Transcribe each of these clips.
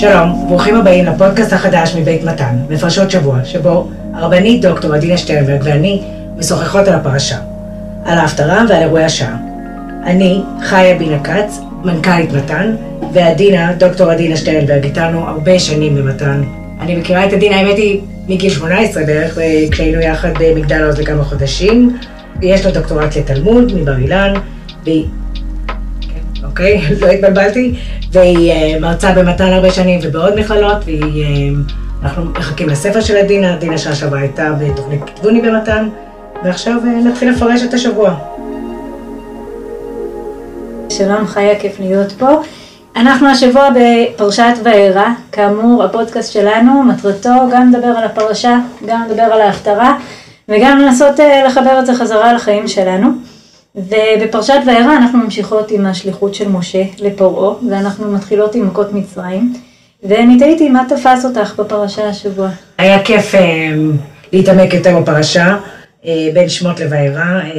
שלום, ברוכים הבאים לפודקאסט החדש מבית מתן, מפרשות שבוע, שבו הרבנית דוקטור עדינה שטרנברג ואני משוחחות על הפרשה, על ההפטרה ועל אירועי השעה. אני, חיה בינה כץ, מנכ"לית מתן, ועדינה, דוקטור עדינה שטרנברג, איתנו הרבה שנים במתן. אני מכירה את עדינה, האמת היא, מגיל 18 בערך, כשהיינו יחד במגדל עוז לכמה חודשים. יש לה דוקטורט לתלמוד מבר אילן, והיא אוקיי? לא התבלבלתי. והיא אה, מרצה במתן הרבה שנים ובעוד מכללות, ואנחנו אה, מחכים לספר של עדינה, עדינה שעה שעברה הייתה בתוכנית כתבוני במתן, ועכשיו אה, נתחיל לפרש את השבוע. שלום חיה, כיף להיות פה. אנחנו השבוע בפרשת וארא, כאמור הפודקאסט שלנו, מטרתו גם לדבר על הפרשה, גם לדבר על ההפטרה, וגם לנסות לחבר את זה חזרה לחיים שלנו. ובפרשת וארא אנחנו ממשיכות עם השליחות של משה לפרעה, ואנחנו מתחילות עם מכות מצרים. ואני תהיתי מה תפס אותך בפרשה השבוע. היה כיף אה, להתעמק יותר בפרשה, אה, בין שמות לוארא, אה,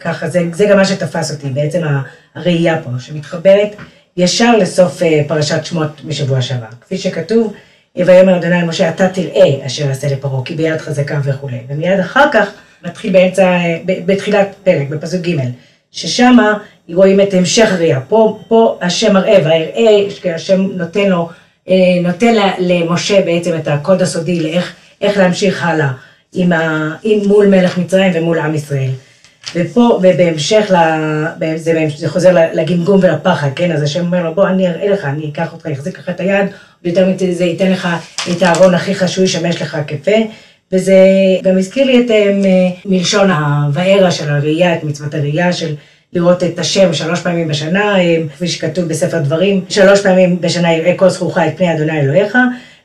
ככה זה, זה גם מה שתפס אותי, בעצם הראייה פה, שמתחברת ישר לסוף אה, פרשת שמות משבוע שעבר. כפי שכתוב, ויאמר אדוני משה, אתה תראה אשר יעשה לפרעה, כי ביד חזקה וכולי. ומיד אחר כך, מתחיל באמצע, אה, בתחילת פרק, בפסוק ג', ששמה רואים את המשך הראייה. פה, פה השם מראה, והיראה, השם נותן לו, אה, נותן למשה בעצם את הקוד הסודי לאיך איך להמשיך הלאה עם ה, עם, מול מלך מצרים ומול עם ישראל. ופה, ובהמשך, ל, זה, זה חוזר לגמגום ולפחד, כן? אז השם אומר לו, בוא, אני אראה לך, אני אקח אותך, אחזיק לך את היד, ויותר מזה, זה ייתן לך את הארון הכי חשוב, ישמש לך כפה. וזה גם הזכיר לי את אה, מלשון הווארה של הראייה, את מצוות הראייה של לראות את השם שלוש פעמים בשנה, אה, כפי שכתוב בספר דברים, שלוש פעמים בשנה יראה כל זכורך את פני אדוני אלוהיך,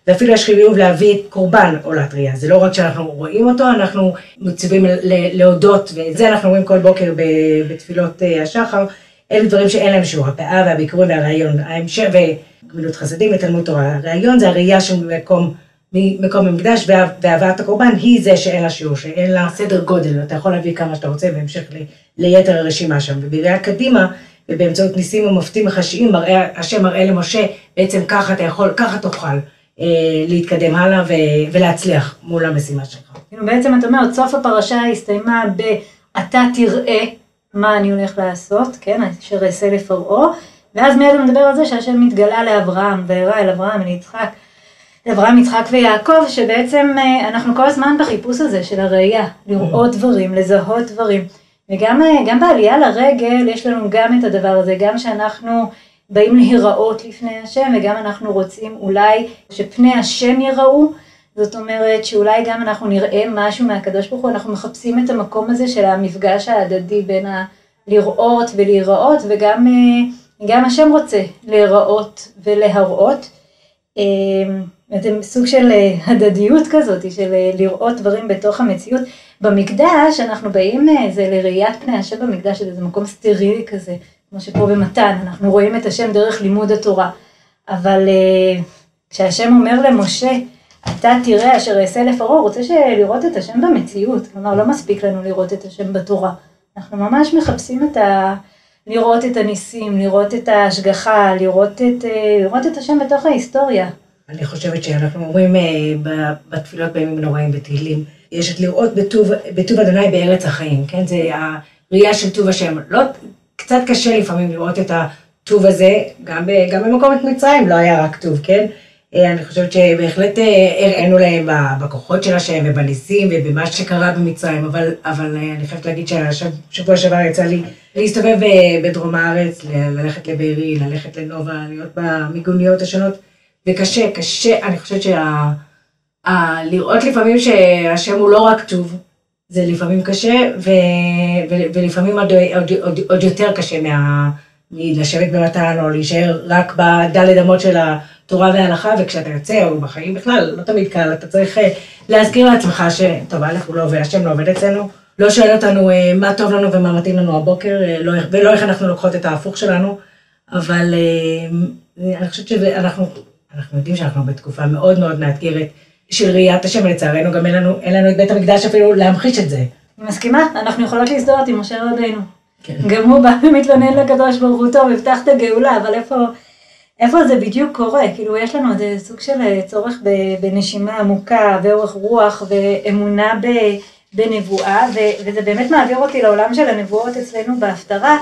ואפילו יש חיוב להביא קורבן עולת ראייה. זה לא רק שאנחנו רואים אותו, אנחנו מצווים להודות, וזה אנחנו רואים כל בוקר בתפילות אה, השחר, אלה דברים שאין להם שיעור, הפאה והביקורים והרעיון, ההמשך וגמילות חסדים ותלמוד תורה. הרעיון זה הראייה של מקום ממקום המקדש, והבאת הקורבן היא זה שאין לה שיעור, שאין לה סדר גודל, אתה יכול להביא כמה שאתה רוצה בהמשך ל, ליתר הרשימה שם. ובראייה קדימה, ובאמצעות ניסים ומופתים מחשיים, מראה, השם מראה למשה, בעצם ככה אתה יכול, ככה תוכל אה, להתקדם הלאה ו, ולהצליח מול המשימה שלך. כאילו בעצם אתה אומר, סוף הפרשה הסתיימה ב... אתה תראה מה אני הולך לעשות, כן, אשר אעשה לפרעה, ואז מיד הוא מדבר על זה שהשם מתגלה לאברהם, והראה אל אברהם, ליצחק. אברהם, יצחק ויעקב, שבעצם אה, אנחנו כל הזמן בחיפוש הזה של הראייה, לראות דברים, לזהות דברים. וגם אה, בעלייה לרגל יש לנו גם את הדבר הזה, גם שאנחנו באים להיראות לפני השם, וגם אנחנו רוצים אולי שפני השם ייראו, זאת אומרת שאולי גם אנחנו נראה משהו מהקדוש ברוך הוא, אנחנו מחפשים את המקום הזה של המפגש ההדדי בין הלראות ולהיראות, וגם אה, השם רוצה להיראות ולהראות. בעצם סוג של אה, הדדיות כזאת, של אה, לראות דברים בתוך המציאות. במקדש אנחנו באים, אה, זה לראיית פני השם במקדש, זה איזה מקום סטרילי כזה, כמו שפה במתן, אנחנו רואים את השם דרך לימוד התורה. אבל כשהשם אומר למשה, אתה תראה אשר אעשה לפרעה, הוא רוצה לראות את השם במציאות, כלומר לא מספיק לנו לראות את השם בתורה. אנחנו ממש מחפשים את ה... לראות את הניסים, לראות את ההשגחה, לראות את, לראות את השם בתוך ההיסטוריה. אני חושבת שאנחנו אומרים אה, בתפילות בימים נוראים בתהילים, יש את לראות בטוב, אדוני בארץ החיים, כן? זה הראייה של טוב השם. לא, קצת קשה לפעמים לראות את הטוב הזה, גם, גם במקום את מצרים לא היה רק טוב, כן? אה, אני חושבת שבהחלט אה, הראינו להם בכוחות של השם ובניסים ובמה שקרה במצרים, אבל, אבל אני חייבת להגיד שהשבוע שעבר יצא לי להסתובב בדרום הארץ, ללכת לבארי, ללכת לנובה, להיות במיגוניות השונות. וקשה, קשה, אני חושבת שה... ה, לראות לפעמים שהשם הוא לא רק טוב, זה לפעמים קשה, ו, ו, ולפעמים עוד, עוד, עוד, עוד יותר קשה מה, מלשבת במתן או להישאר רק בדלת אמות של התורה וההלכה, וכשאתה יוצא, או בחיים בכלל, לא תמיד קל, אתה צריך אה, להזכיר לעצמך שטוב, א', הוא לא עובד, השם לא עובד אצלנו, לא שואל אותנו אה, מה טוב לנו ומה מתאים לנו הבוקר, אה, לא, ולא איך אנחנו לוקחות את ההפוך שלנו, אבל אני חושבת שאנחנו אנחנו יודעים שאנחנו בתקופה מאוד מאוד מאתגרת של ראיית השם, ולצערנו גם אין לנו, אין לנו את בית המקדש אפילו להמחיש את זה. אני מסכימה, אנחנו יכולות להזדהות עם משה רבינו. כן. גם הוא בא ומתלונן לקדוש ברוך הוא, טוב, הבטחת גאולה, אבל איפה, איפה זה בדיוק קורה? כאילו, יש לנו איזה סוג של אה, צורך בנשימה עמוקה, ואורך רוח, ואמונה בנבואה, וזה באמת מעביר אותי לעולם של הנבואות אצלנו בהפטרה.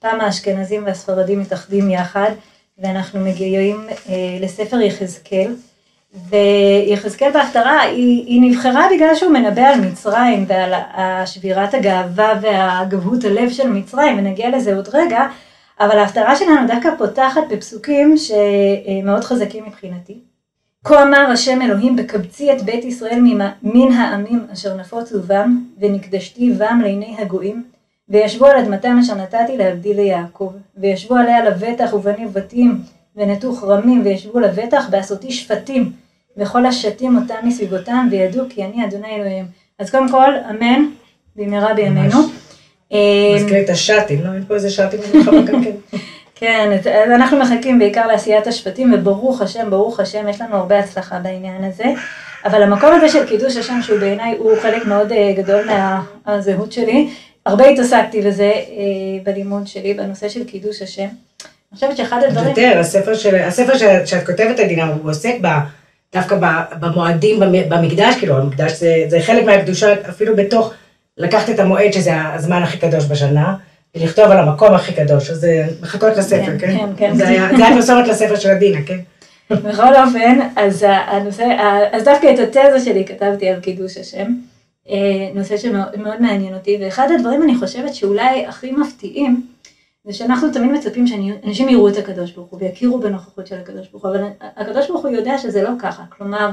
פעם האשכנזים והספרדים מתאחדים יחד, ואנחנו מגיעים אה, לספר יחזקאל. ויחזקאל בהפטרה, היא, היא נבחרה בגלל שהוא מנבא על מצרים ועל שבירת הגאווה והגבהות הלב של מצרים, ונגיע לזה עוד רגע, אבל ההפטרה שלנו דווקא פותחת בפסוקים שמאוד חזקים מבחינתי. כה אמר השם אלוהים בקבצי את בית ישראל מן העמים אשר נפוצו בם, ונקדשתי בם לעיני הגויים, וישבו על אדמתם אשר נתתי להבדיל ליעקב, וישבו עליה לבטח ובני ובתים, ונטו כרמים, וישבו לבטח בעשותי שפטים, וכל השתים אותם מסביבותם, וידעו כי אני אדוני אלוהים. אז קודם כל, אמן, במהרה בימינו. מזכיר את השאטים, לא? אין פה איזה שאטים גם כן. כן, אז אנחנו מחכים בעיקר לעשיית השפטים, וברוך השם, ברוך השם, יש לנו הרבה הצלחה בעניין הזה. אבל המקום הזה של קידוש השם, שהוא בעיניי הוא חלק מאוד אה, גדול מהזהות שלי, הרבה התעסקתי בזה אה, בלימוד שלי, בנושא של קידוש השם. אני חושבת שאחד הדברים... יותר, הספר, של, הספר שאת כותבת, עדינה, הוא עוסק ב... דווקא במועדים במקדש, כאילו המקדש זה, זה חלק מהקדושה, אפילו בתוך, לקחת את המועד שזה הזמן הכי קדוש בשנה, ולכתוב על המקום הכי קדוש, אז מחכות לספר, כן? כן, כן. זה היה פרסומת לספר של עדינה, כן? בכל אופן, אז הנושא, אז דווקא את התזה שלי כתבתי על קידוש השם, אה, נושא שמאוד מעניין אותי, ואחד הדברים אני חושבת שאולי הכי מפתיעים, זה שאנחנו תמיד מצפים שאנשים יראו את הקדוש ברוך הוא ויכירו בנוכחות של הקדוש ברוך הוא, אבל הקדוש ברוך הוא יודע שזה לא ככה. כלומר,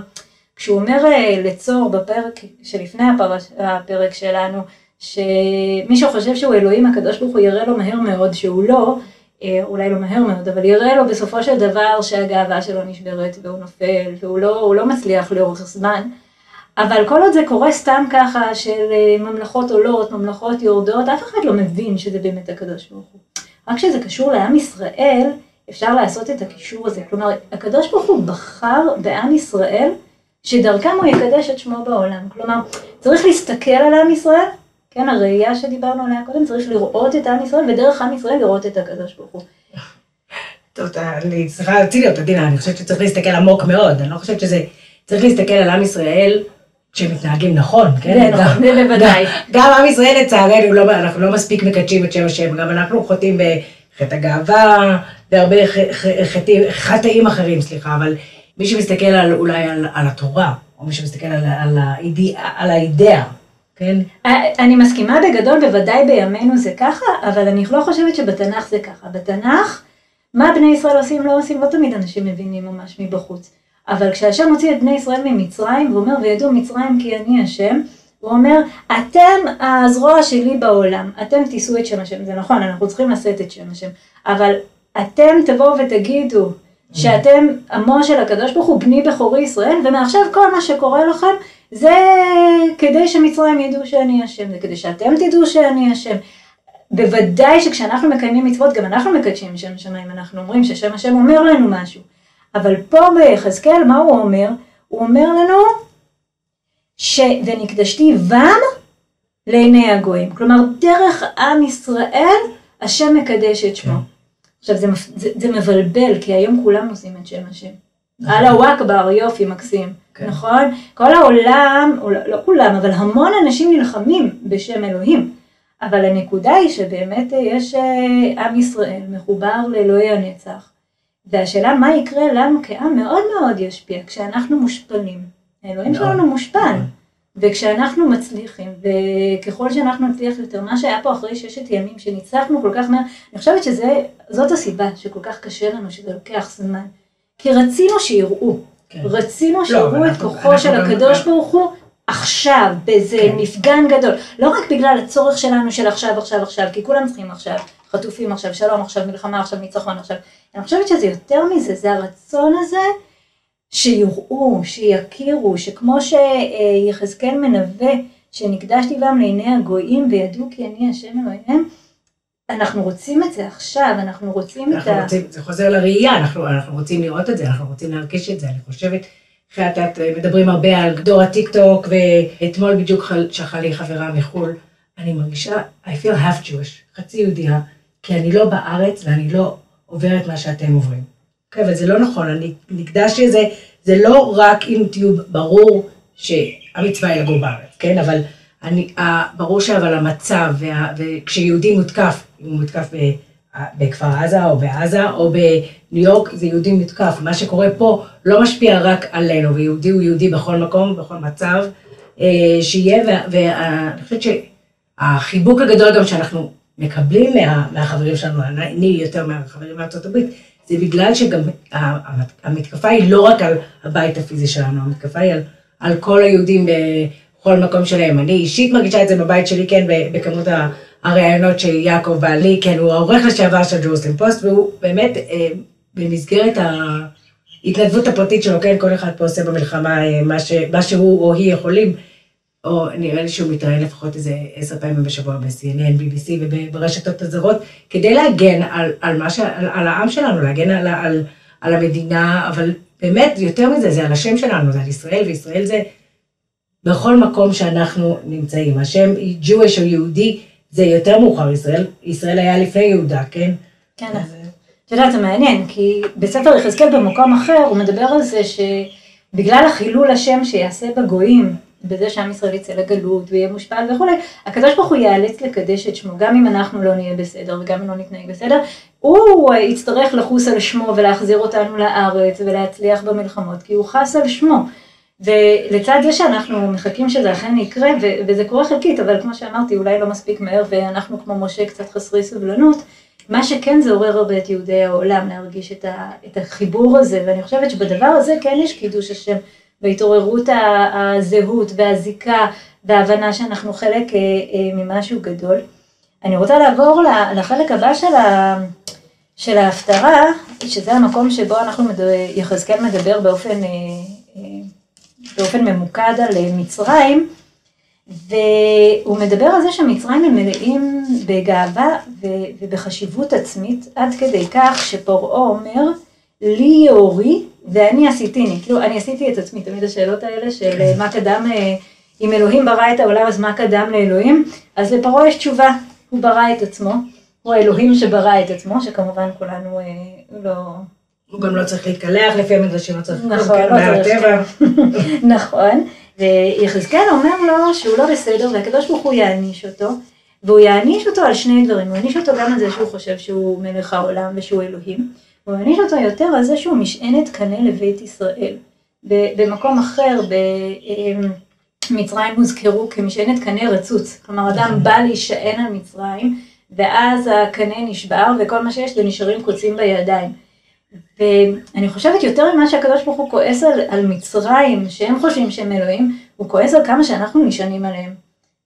כשהוא אומר אה, לצור בפרק שלפני הפרש, הפרק שלנו, שמי שחושב שהוא אלוהים, הקדוש ברוך הוא יראה לו מהר מאוד שהוא לא, אה, אולי לא מהר מאוד, אבל יראה לו בסופו של דבר שהגאווה שלו נשברת והוא נופל והוא לא, לא מצליח לאורך זמן. אבל כל עוד זה קורה סתם ככה של אה, ממלכות עולות, ממלכות יורדות, אף אחד לא מבין שזה באמת הקדוש ברוך הוא. רק כשזה קשור לעם ישראל, אפשר לעשות את הקישור הזה. כלומר, הקדוש ברוך הוא בחר בעם ישראל, שדרכם הוא יקדש את שמו בעולם. כלומר, צריך להסתכל על עם ישראל, כן, הראייה שדיברנו עליה קודם, צריך לראות את עם ישראל, ודרך עם ישראל לראות את הקדוש ברוך הוא. טוב, אני צריכה להציג להיות עדינה, אני חושבת שצריך להסתכל עמוק מאוד, אני לא חושבת שזה, צריך להסתכל על עם ישראל שמתנהגים נכון, כן? זה נכון, בוודאי. גם עם ישראל לצערנו, לא, אנחנו לא מספיק מקדשים את שם השם, גם אנחנו חוטאים בחטא הגאווה, בהרבה חטאים אחרים, סליחה, אבל מי שמסתכל על, אולי על, על התורה, או מי שמסתכל על, על, האידאה, על האידאה, כן? אני מסכימה בגדול, בוודאי בימינו זה ככה, אבל אני לא חושבת שבתנ"ך זה ככה. בתנ"ך, מה בני ישראל עושים, לא עושים, לא תמיד אנשים מבינים ממש מבחוץ. אבל כשהשם הוציא את בני ישראל ממצרים, והוא אומר, וידעו מצרים כי אני השם, הוא אומר, אתם הזרוע שלי בעולם, אתם תישאו את שם השם, זה נכון, אנחנו צריכים לשאת את שם השם, אבל אתם תבואו ותגידו שאתם עמו של הקדוש ברוך הוא, בני בכורי ישראל, ומעכשיו כל מה שקורה לכם, זה כדי שמצרים ידעו שאני השם, זה כדי שאתם תדעו שאני השם. בוודאי שכשאנחנו מקיימים מצוות, גם אנחנו מקדשים שם השמיים, אנחנו אומרים ששם השם אומר לנו משהו. אבל פה ביחזקאל, מה הוא אומר? הוא אומר לנו, ש... ונקדשתי בם לעיני הגויים. כלומר, דרך עם ישראל, השם מקדש את שמו. עכשיו, זה, זה, זה מבלבל, כי היום כולם עושים את שם השם. נכון. אללה אכבר, יופי, מקסים, כן. נכון? כל העולם, לא, לא כולם, אבל המון אנשים נלחמים בשם אלוהים. אבל הנקודה היא שבאמת יש אה, עם ישראל מחובר לאלוהי הנצח. והשאלה מה יקרה לנו כעם מאוד מאוד ישפיע כשאנחנו מושפלים. האלוהים שלנו מושפל. וכשאנחנו מצליחים, וככל שאנחנו נצליח יותר, מה שהיה פה אחרי ששת ימים, שניצחנו כל כך מהר, אני חושבת שזאת הסיבה שכל כך קשה לנו, שזה לוקח זמן. כי רצינו שיראו, כן. רצינו לא, שיראו לא, את אנחנו, כוחו אנחנו של הקדוש ברוך הוא עכשיו, באיזה כן. מפגן גדול. לא רק בגלל הצורך שלנו של עכשיו, עכשיו, עכשיו, כי כולם צריכים עכשיו. חטופים עכשיו, שלום עכשיו, מלחמה עכשיו, ניצחון עכשיו. אני חושבת שזה יותר מזה, זה הרצון הזה שיראו, שיכירו, שכמו שיחזקאל מנבא, שנקדשתי בם לעיני הגויים וידעו כי אני השם אלוהיהם, אנחנו רוצים את זה עכשיו, אנחנו רוצים אנחנו את ה... רוצים, זה חוזר לראייה, אנחנו, אנחנו רוצים לראות את זה, אנחנו רוצים להרגיש את זה, אני חושבת, אחרי את מדברים הרבה על דור הטיק טוק, ואתמול בדיוק שלחה לי חברה מחו"ל, אני מרגישה, I feel half Jewish, חצי יהודייה, כי אני לא בארץ ואני לא עוברת מה שאתם עוברים. כן, אבל זה לא נכון, אני נקדש לזה, זה לא רק אם תהיו ברור שהמצווה היא לגור בארץ, כן? אבל אני, ברור שאבל המצב, וה, וכשיהודי מותקף, אם הוא מותקף ב, בכפר עזה או בעזה או בניו יורק, זה יהודי מותקף. מה שקורה פה לא משפיע רק עלינו, ויהודי הוא יהודי בכל מקום, בכל מצב אה, שיהיה, ואני חושבת שהחיבוק הגדול גם שאנחנו מקבלים מה, מהחברים שלנו, אני יותר מהחברים מארצות הברית, זה בגלל שגם המתקפה היא לא רק על הבית הפיזי שלנו, המתקפה היא על, על כל היהודים בכל מקום שלהם. אני אישית מרגישה את זה בבית שלי, כן, בכמות הראיונות של יעקב בעלי, כן, הוא העורך לשעבר של ג'ורסטין פוסט, והוא באמת, אה, במסגרת ההתנדבות הפרטית שלו, כן, כל אחד פה עושה במלחמה אה, מה, ש, מה שהוא או היא יכולים. או נראה לי שהוא מתראיין לפחות איזה עשר פעמים בשבוע ב-CNN, BBC וברשתות הזרות, כדי להגן על, על, מה ש, על, על העם שלנו, להגן על, על, על המדינה, אבל באמת, יותר מזה, זה על השם שלנו, זה על ישראל, וישראל זה בכל מקום שאנחנו נמצאים. השם Jewish או יהודי, זה יותר מאוחר, ישראל, ישראל היה לפני יהודה, כן? כן, אז... את יודעת, זה מעניין, כי בספר יחזקאל במקום אחר, הוא מדבר על זה שבגלל החילול השם שיעשה בגויים, בזה שעם ישראל יצא לגלות ויהיה מושפל וכולי, הקדוש ברוך הוא ייאלץ לקדש את שמו, גם אם אנחנו לא נהיה בסדר וגם אם לא נתנהג בסדר, הוא יצטרך לחוס על שמו ולהחזיר אותנו לארץ ולהצליח במלחמות, כי הוא חס על שמו. ולצד זה שאנחנו מחכים שזה אכן יקרה, וזה קורה חלקית, אבל כמו שאמרתי, אולי לא מספיק מהר, ואנחנו כמו משה קצת חסרי סבלנות, מה שכן זה עורר הרבה את יהודי העולם להרגיש את, ה, את החיבור הזה, ואני חושבת שבדבר הזה כן יש קידוש השם. בהתעוררות הזהות והזיקה וההבנה שאנחנו חלק אה, אה, ממשהו גדול. אני רוצה לעבור לחלק הבא של, ה, של ההפטרה, שזה המקום שבו אנחנו, יחזקאל מדבר באופן, אה, באופן ממוקד על מצרים, והוא מדבר על זה שמצרים הם מלאים בגאווה ובחשיבות עצמית, עד כדי כך שפרעה אומר, לי יאורי ואני עשיתיני, כאילו אני עשיתי את עצמי, תמיד השאלות האלה של כן. מה קדם, אה, אם אלוהים ברא את העולם אז מה קדם לאלוהים, אז לפרעה יש תשובה, הוא ברא את עצמו, הוא האלוהים שברא את עצמו, שכמובן כולנו אה, לא... הוא גם לא צריך להתקלח לפי המדרשים, לא צריך נכון, לא צריך, נכון, ויחזקאל אומר לו שהוא לא בסדר והקדוש ברוך הוא יעניש אותו, והוא יעניש אותו על שני דברים, הוא יעניש אותו גם על זה שהוא חושב שהוא מלך העולם ושהוא אלוהים, הוא העניש אותו יותר על זה שהוא משענת קנה לבית ישראל. במקום אחר, במצרים הוזכרו כמשענת קנה רצוץ. כלומר, אדם נכון. בא להישען על מצרים, ואז הקנה נשבר, וכל מה שיש זה נשארים קוצים בידיים. ואני חושבת יותר ממה שהקדוש ברוך הוא כועס על, על מצרים, שהם חושבים שהם אלוהים, הוא כועס על כמה שאנחנו נשענים עליהם.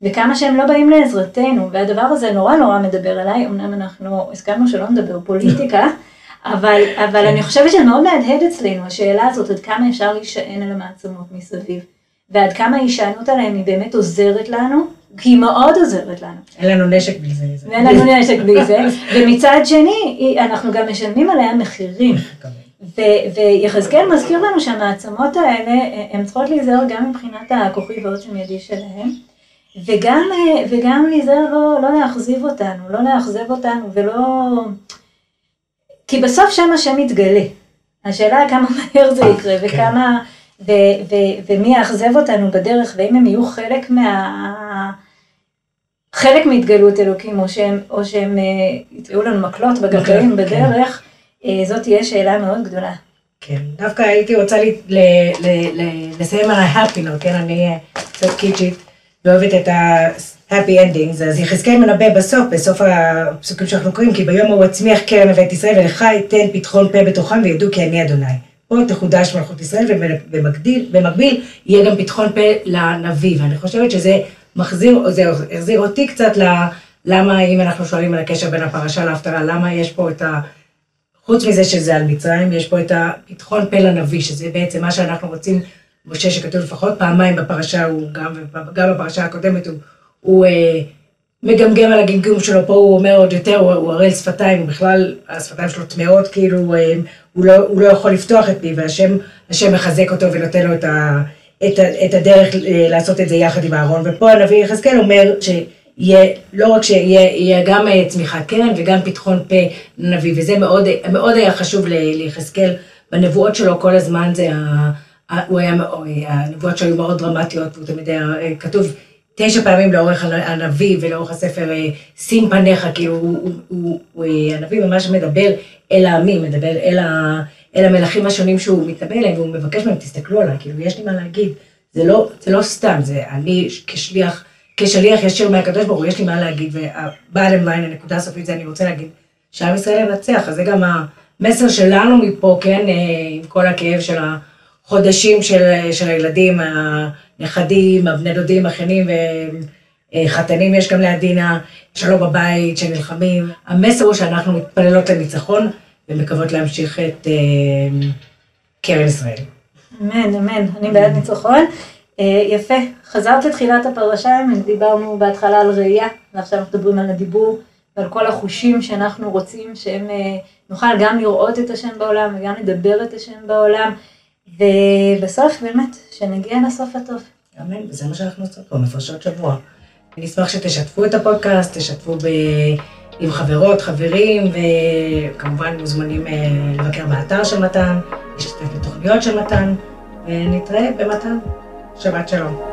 וכמה שהם לא באים לעזרתנו, והדבר הזה נורא נורא מדבר אליי, אמנם אנחנו הסכמנו שלא נדבר פוליטיקה, אבל, אבל אני חושבת שמאוד מהדהד אצלנו השאלה הזאת, עד כמה אפשר להישען על המעצמות מסביב, ועד כמה ההישענות עליהן היא באמת עוזרת לנו, כי היא מאוד עוזרת לנו. אין לנו נשק בלי זה. ואין לנו נשק בלי זה, ומצד שני, אנחנו גם משלמים עליה מחירים. ויחזקאל מזכיר לנו שהמעצמות האלה, הן צריכות להיזהר גם מבחינת הכוכי ועוד שמיידי שלהם, וגם, וגם להיזהר לא, לא לאכזיב אותנו, לא לאכזב אותנו ולא... כי בסוף שם השם יתגלה. השאלה כמה מהר זה יקרה. וכמה, ו, ו, ומי יאכזב אותנו בדרך, ואם הם יהיו חלק מה... חלק מהתגלות אלוקים, או שהם, או שהם אה, יתראו לנו מקלות בגלגלים כן. בדרך, כן. זאת תהיה שאלה מאוד גדולה. כן, דווקא הייתי רוצה ל, ל, ל, ל, לסיים על ה-happy כן, אני אה, קצת קיצ'ית, ואוהבת את ה... happy endings, אז יחזקאל מנבא בסוף, בסוף הפסוקים שאנחנו קוראים, כי ביום ההוא אצמיח קרן לבית ישראל ולך אתן פתחון פה בתוכם וידעו כי אני אדוני. פה תחודש מלכות ישראל ובמקביל יהיה גם פתחון פה לנביא, ואני חושבת שזה מחזיר, זה החזיר אותי קצת ל... למה אם אנחנו שואלים על הקשר בין הפרשה להפטרה, למה יש פה את ה... חוץ מזה שזה על מצרים, יש פה את הפתחון פה לנביא, שזה בעצם מה שאנחנו רוצים, משה שכתוב לפחות פעמיים בפרשה, הוא גם, גם בפרשה הקודמת הוא הוא אה, מגמגם על הגמגום שלו, פה הוא אומר עוד יותר, הוא, הוא הרי שפתיים, הוא בכלל, השפתיים שלו טמאות, כאילו, אה, הוא, לא, הוא לא יכול לפתוח את פי, והשם מחזק אותו ונותן לו את, ה, את, ה, את הדרך אה, לעשות את זה יחד עם אהרון. ופה הנביא יחזקאל אומר ש... יהיה, לא רק שיהיה גם אה, צמיחת קרן וגם פתחון פה נביא, וזה מאוד, מאוד היה חשוב ליחזקאל בנבואות שלו כל הזמן, זה ה... הוא היה, הנבואות שלו היו מאוד דרמטיות, הוא תמיד היה כתוב תשע פעמים לאורך הנביא ולאורך הספר, שים פניך, כאילו הוא, הוא, הוא, הוא, הנביא ממש מדבר אל העמים, מדבר אל, ה, אל המלכים השונים שהוא מתנבא אליהם, והוא מבקש מהם, תסתכלו עליי, כאילו יש לי מה להגיד, זה לא, זה לא סתם, זה אני כשליח, כשליח ישיר מהקדוש ברוך הוא, יש לי מה להגיד, למעין הנקודה הסופית זה אני רוצה להגיד, שעם ישראל ינצח, אז זה גם המסר שלנו מפה, כן, אה, עם כל הכאב של החודשים של, של הילדים, הנכדים, הבני דודים, אחיינים וחתנים, יש גם לידינה, שלום בבית, שנלחמים. המסר הוא שאנחנו מתפללות לניצחון ומקוות להמשיך את uh, קרן ישראל. אמן, אמן, אני בעד ניצחון. Uh, יפה, חזרת לתחילת הפרשה, דיברנו בהתחלה על ראייה, ועכשיו אנחנו מדברים על הדיבור ועל כל החושים שאנחנו רוצים שהם, uh, נוכל גם לראות את השם בעולם וגם לדבר את השם בעולם. ובסוף באמת, שנגיע לסוף הטוב. אמן, וזה מה שאנחנו עושות פה, מפרשות שבוע. אני אשמח שתשתפו את הפודקאסט, תשתפו ב... עם חברות, חברים, וכמובן מוזמנים אה, לבקר באתר של מתן, להשתתף בתוכניות של מתן, ונתראה במתן. שבת שלום.